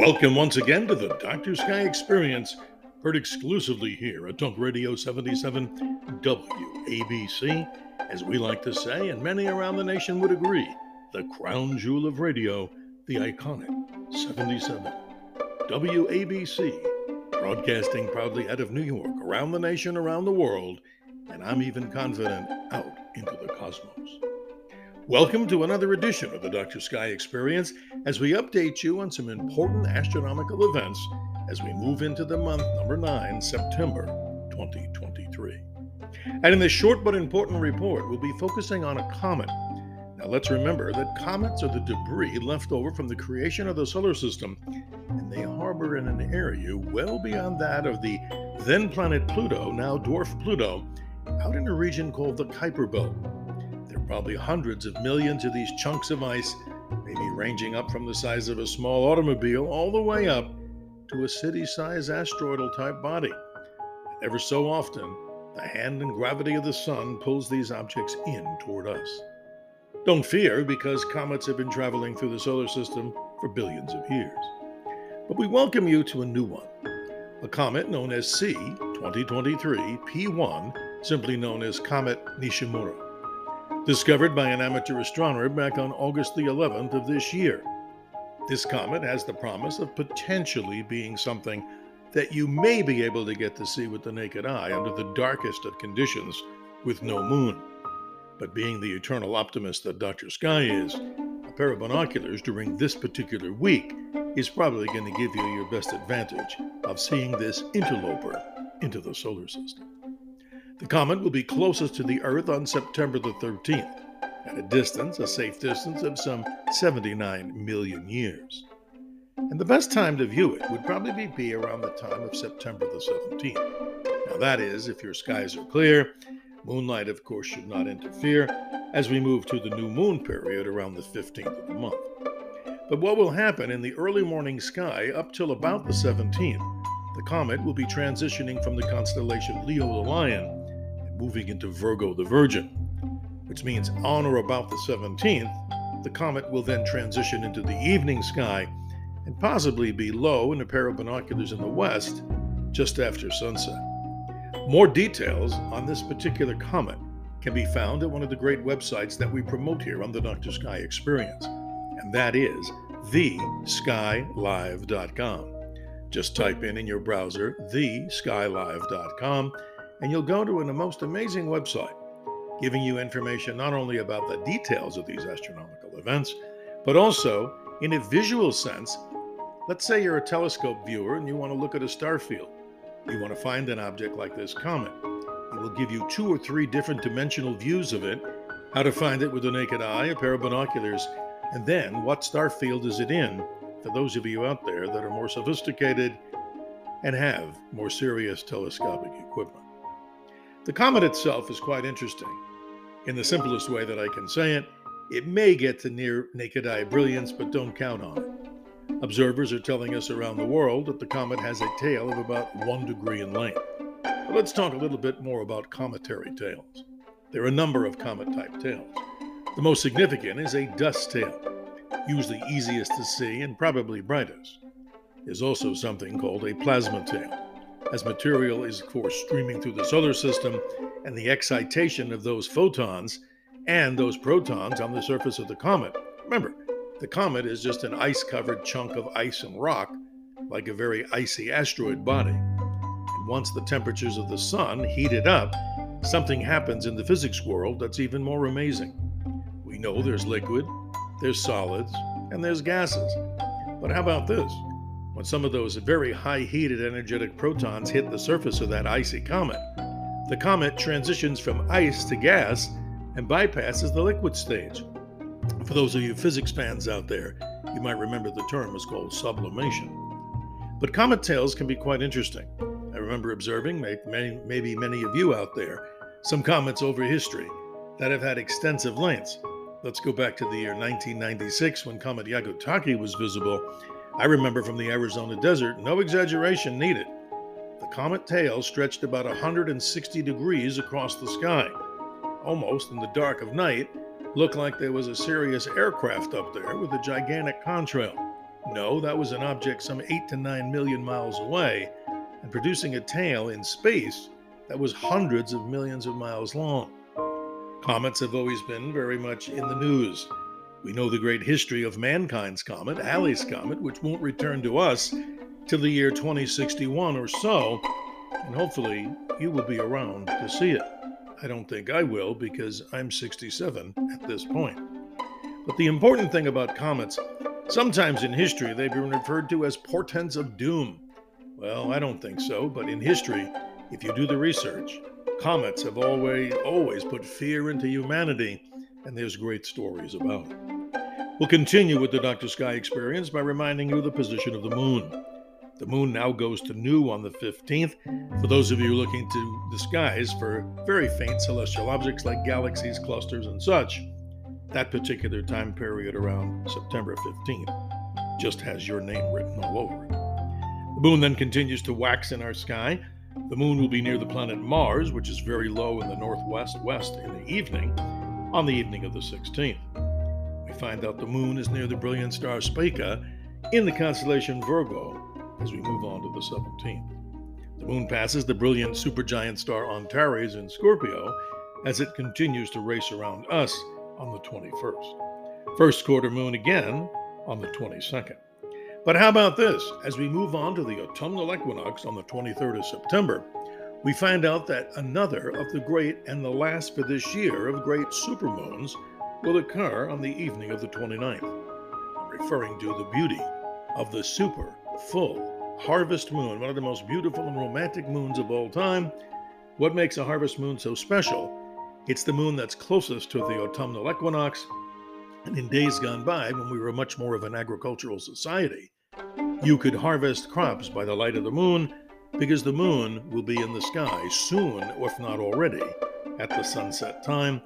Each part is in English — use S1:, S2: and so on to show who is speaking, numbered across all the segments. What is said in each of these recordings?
S1: Welcome once again to the Dr. Sky Experience, heard exclusively here at Talk Radio 77 WABC. As we like to say, and many around the nation would agree, the crown jewel of radio, the iconic 77 WABC, broadcasting proudly out of New York, around the nation, around the world, and I'm even confident out into the cosmos. Welcome to another edition of the Dr. Sky Experience as we update you on some important astronomical events as we move into the month number 9, September 2023. And in this short but important report, we'll be focusing on a comet. Now, let's remember that comets are the debris left over from the creation of the solar system, and they harbor in an area well beyond that of the then planet Pluto, now dwarf Pluto, out in a region called the Kuiper Belt probably hundreds of millions of these chunks of ice, maybe ranging up from the size of a small automobile all the way up to a city sized asteroidal type body. And ever so often, the hand and gravity of the sun pulls these objects in toward us. Don't fear, because comets have been traveling through the solar system for billions of years. But we welcome you to a new one a comet known as C 2023 P1, simply known as Comet Nishimura discovered by an amateur astronomer back on August the 11th of this year. This comet has the promise of potentially being something that you may be able to get to see with the naked eye under the darkest of conditions with no moon. But being the eternal optimist that Dr. Sky is, a pair of binoculars during this particular week is probably going to give you your best advantage of seeing this interloper into the solar system. The comet will be closest to the Earth on September the 13th, at a distance, a safe distance of some 79 million years. And the best time to view it would probably be around the time of September the 17th. Now, that is, if your skies are clear. Moonlight, of course, should not interfere as we move to the new moon period around the 15th of the month. But what will happen in the early morning sky up till about the 17th? The comet will be transitioning from the constellation Leo the Lion moving into Virgo the Virgin, which means on or about the 17th, the comet will then transition into the evening sky and possibly be low in a pair of binoculars in the west just after sunset. More details on this particular comet can be found at one of the great websites that we promote here on the Dr. Sky Experience, and that is theskylive.com. Just type in in your browser theskylive.com and you'll go to a most amazing website giving you information not only about the details of these astronomical events, but also in a visual sense. Let's say you're a telescope viewer and you want to look at a star field. You want to find an object like this comet. It will give you two or three different dimensional views of it, how to find it with the naked eye, a pair of binoculars, and then what star field is it in for those of you out there that are more sophisticated and have more serious telescopic equipment. The comet itself is quite interesting. In the simplest way that I can say it, it may get to near naked eye brilliance, but don't count on it. Observers are telling us around the world that the comet has a tail of about one degree in length. But let's talk a little bit more about cometary tails. There are a number of comet type tails. The most significant is a dust tail, usually easiest to see and probably brightest. There's also something called a plasma tail as material is, of course, streaming through the solar system, and the excitation of those photons and those protons on the surface of the comet. Remember, the comet is just an ice covered chunk of ice and rock, like a very icy asteroid body. And once the temperatures of the sun heat it up, something happens in the physics world that's even more amazing. We know there's liquid, there's solids, and there's gases. But how about this? When some of those very high heated energetic protons hit the surface of that icy comet. The comet transitions from ice to gas and bypasses the liquid stage. For those of you physics fans out there, you might remember the term is called sublimation. But comet tails can be quite interesting. I remember observing, maybe many of you out there, some comets over history that have had extensive lengths. Let's go back to the year 1996 when Comet Hyakutake was visible. I remember from the Arizona desert, no exaggeration needed. The comet tail stretched about 160 degrees across the sky. Almost in the dark of night, looked like there was a serious aircraft up there with a gigantic contrail. No, that was an object some 8 to 9 million miles away and producing a tail in space that was hundreds of millions of miles long. Comets have always been very much in the news. We know the great history of mankind's comet, Halley's Comet, which won't return to us till the year 2061 or so, and hopefully you will be around to see it. I don't think I will because I'm 67 at this point. But the important thing about comets, sometimes in history they've been referred to as portents of doom. Well, I don't think so, but in history, if you do the research, comets have always always put fear into humanity, and there's great stories about it. We'll continue with the Dr. Sky experience by reminding you of the position of the moon. The moon now goes to new on the 15th. For those of you looking to the skies for very faint celestial objects like galaxies, clusters, and such, that particular time period around September 15th just has your name written all over it. The moon then continues to wax in our sky the moon will be near the planet Mars, which is very low in the northwest west in the evening, on the evening of the 16th. Find out the moon is near the brilliant star Spica in the constellation Virgo as we move on to the 17th. The moon passes the brilliant supergiant star Antares in Scorpio as it continues to race around us on the 21st. First quarter moon again on the 22nd. But how about this? As we move on to the autumnal equinox on the 23rd of September, we find out that another of the great and the last for this year of great supermoons will occur on the evening of the 29th. I'm referring to the beauty of the super full harvest moon, one of the most beautiful and romantic moons of all time. What makes a harvest moon so special? It's the moon that's closest to the autumnal equinox and in days gone by, when we were much more of an agricultural society, you could harvest crops by the light of the moon because the moon will be in the sky soon, if not already, at the sunset time,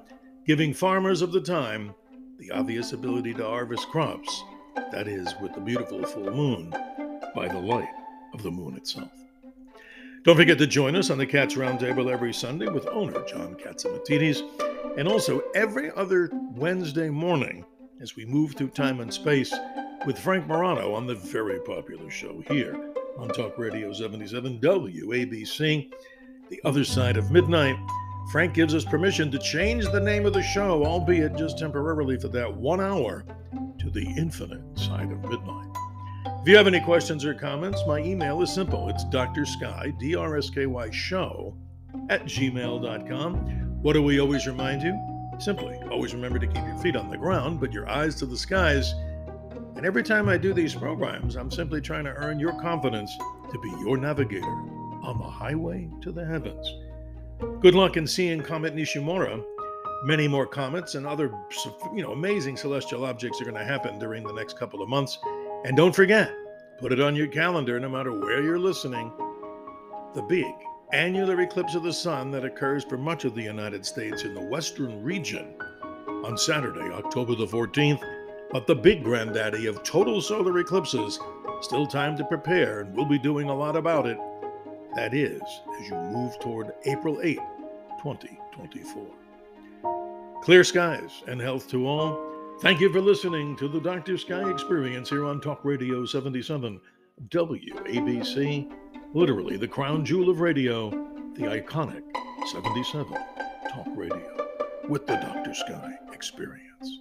S1: giving farmers of the time the obvious ability to harvest crops, that is, with the beautiful full moon, by the light of the moon itself. Don't forget to join us on the Cats Roundtable every Sunday with owner John Catsimatidis and also every other Wednesday morning as we move through time and space with Frank Morano on the very popular show here on Talk Radio 77 WABC, The Other Side of Midnight. Frank gives us permission to change the name of the show, albeit just temporarily for that one hour, to The Infinite Side of Midnight. If you have any questions or comments, my email is simple. It's Dr. Sky, D R S K Y show at gmail.com. What do we always remind you? Simply, always remember to keep your feet on the ground, but your eyes to the skies. And every time I do these programs, I'm simply trying to earn your confidence to be your navigator on the highway to the heavens. Good luck in seeing Comet Nishimura. Many more comets and other, you know, amazing celestial objects are going to happen during the next couple of months. And don't forget, put it on your calendar no matter where you're listening. The big annular eclipse of the sun that occurs for much of the United States in the western region on Saturday, October the 14th. But the big granddaddy of total solar eclipses, still time to prepare, and we'll be doing a lot about it. That is, as you move toward April 8, 2024. Clear skies and health to all. Thank you for listening to the Dr. Sky Experience here on Talk Radio 77 WABC literally the crown jewel of radio, the iconic 77 Talk Radio with the Dr. Sky experience.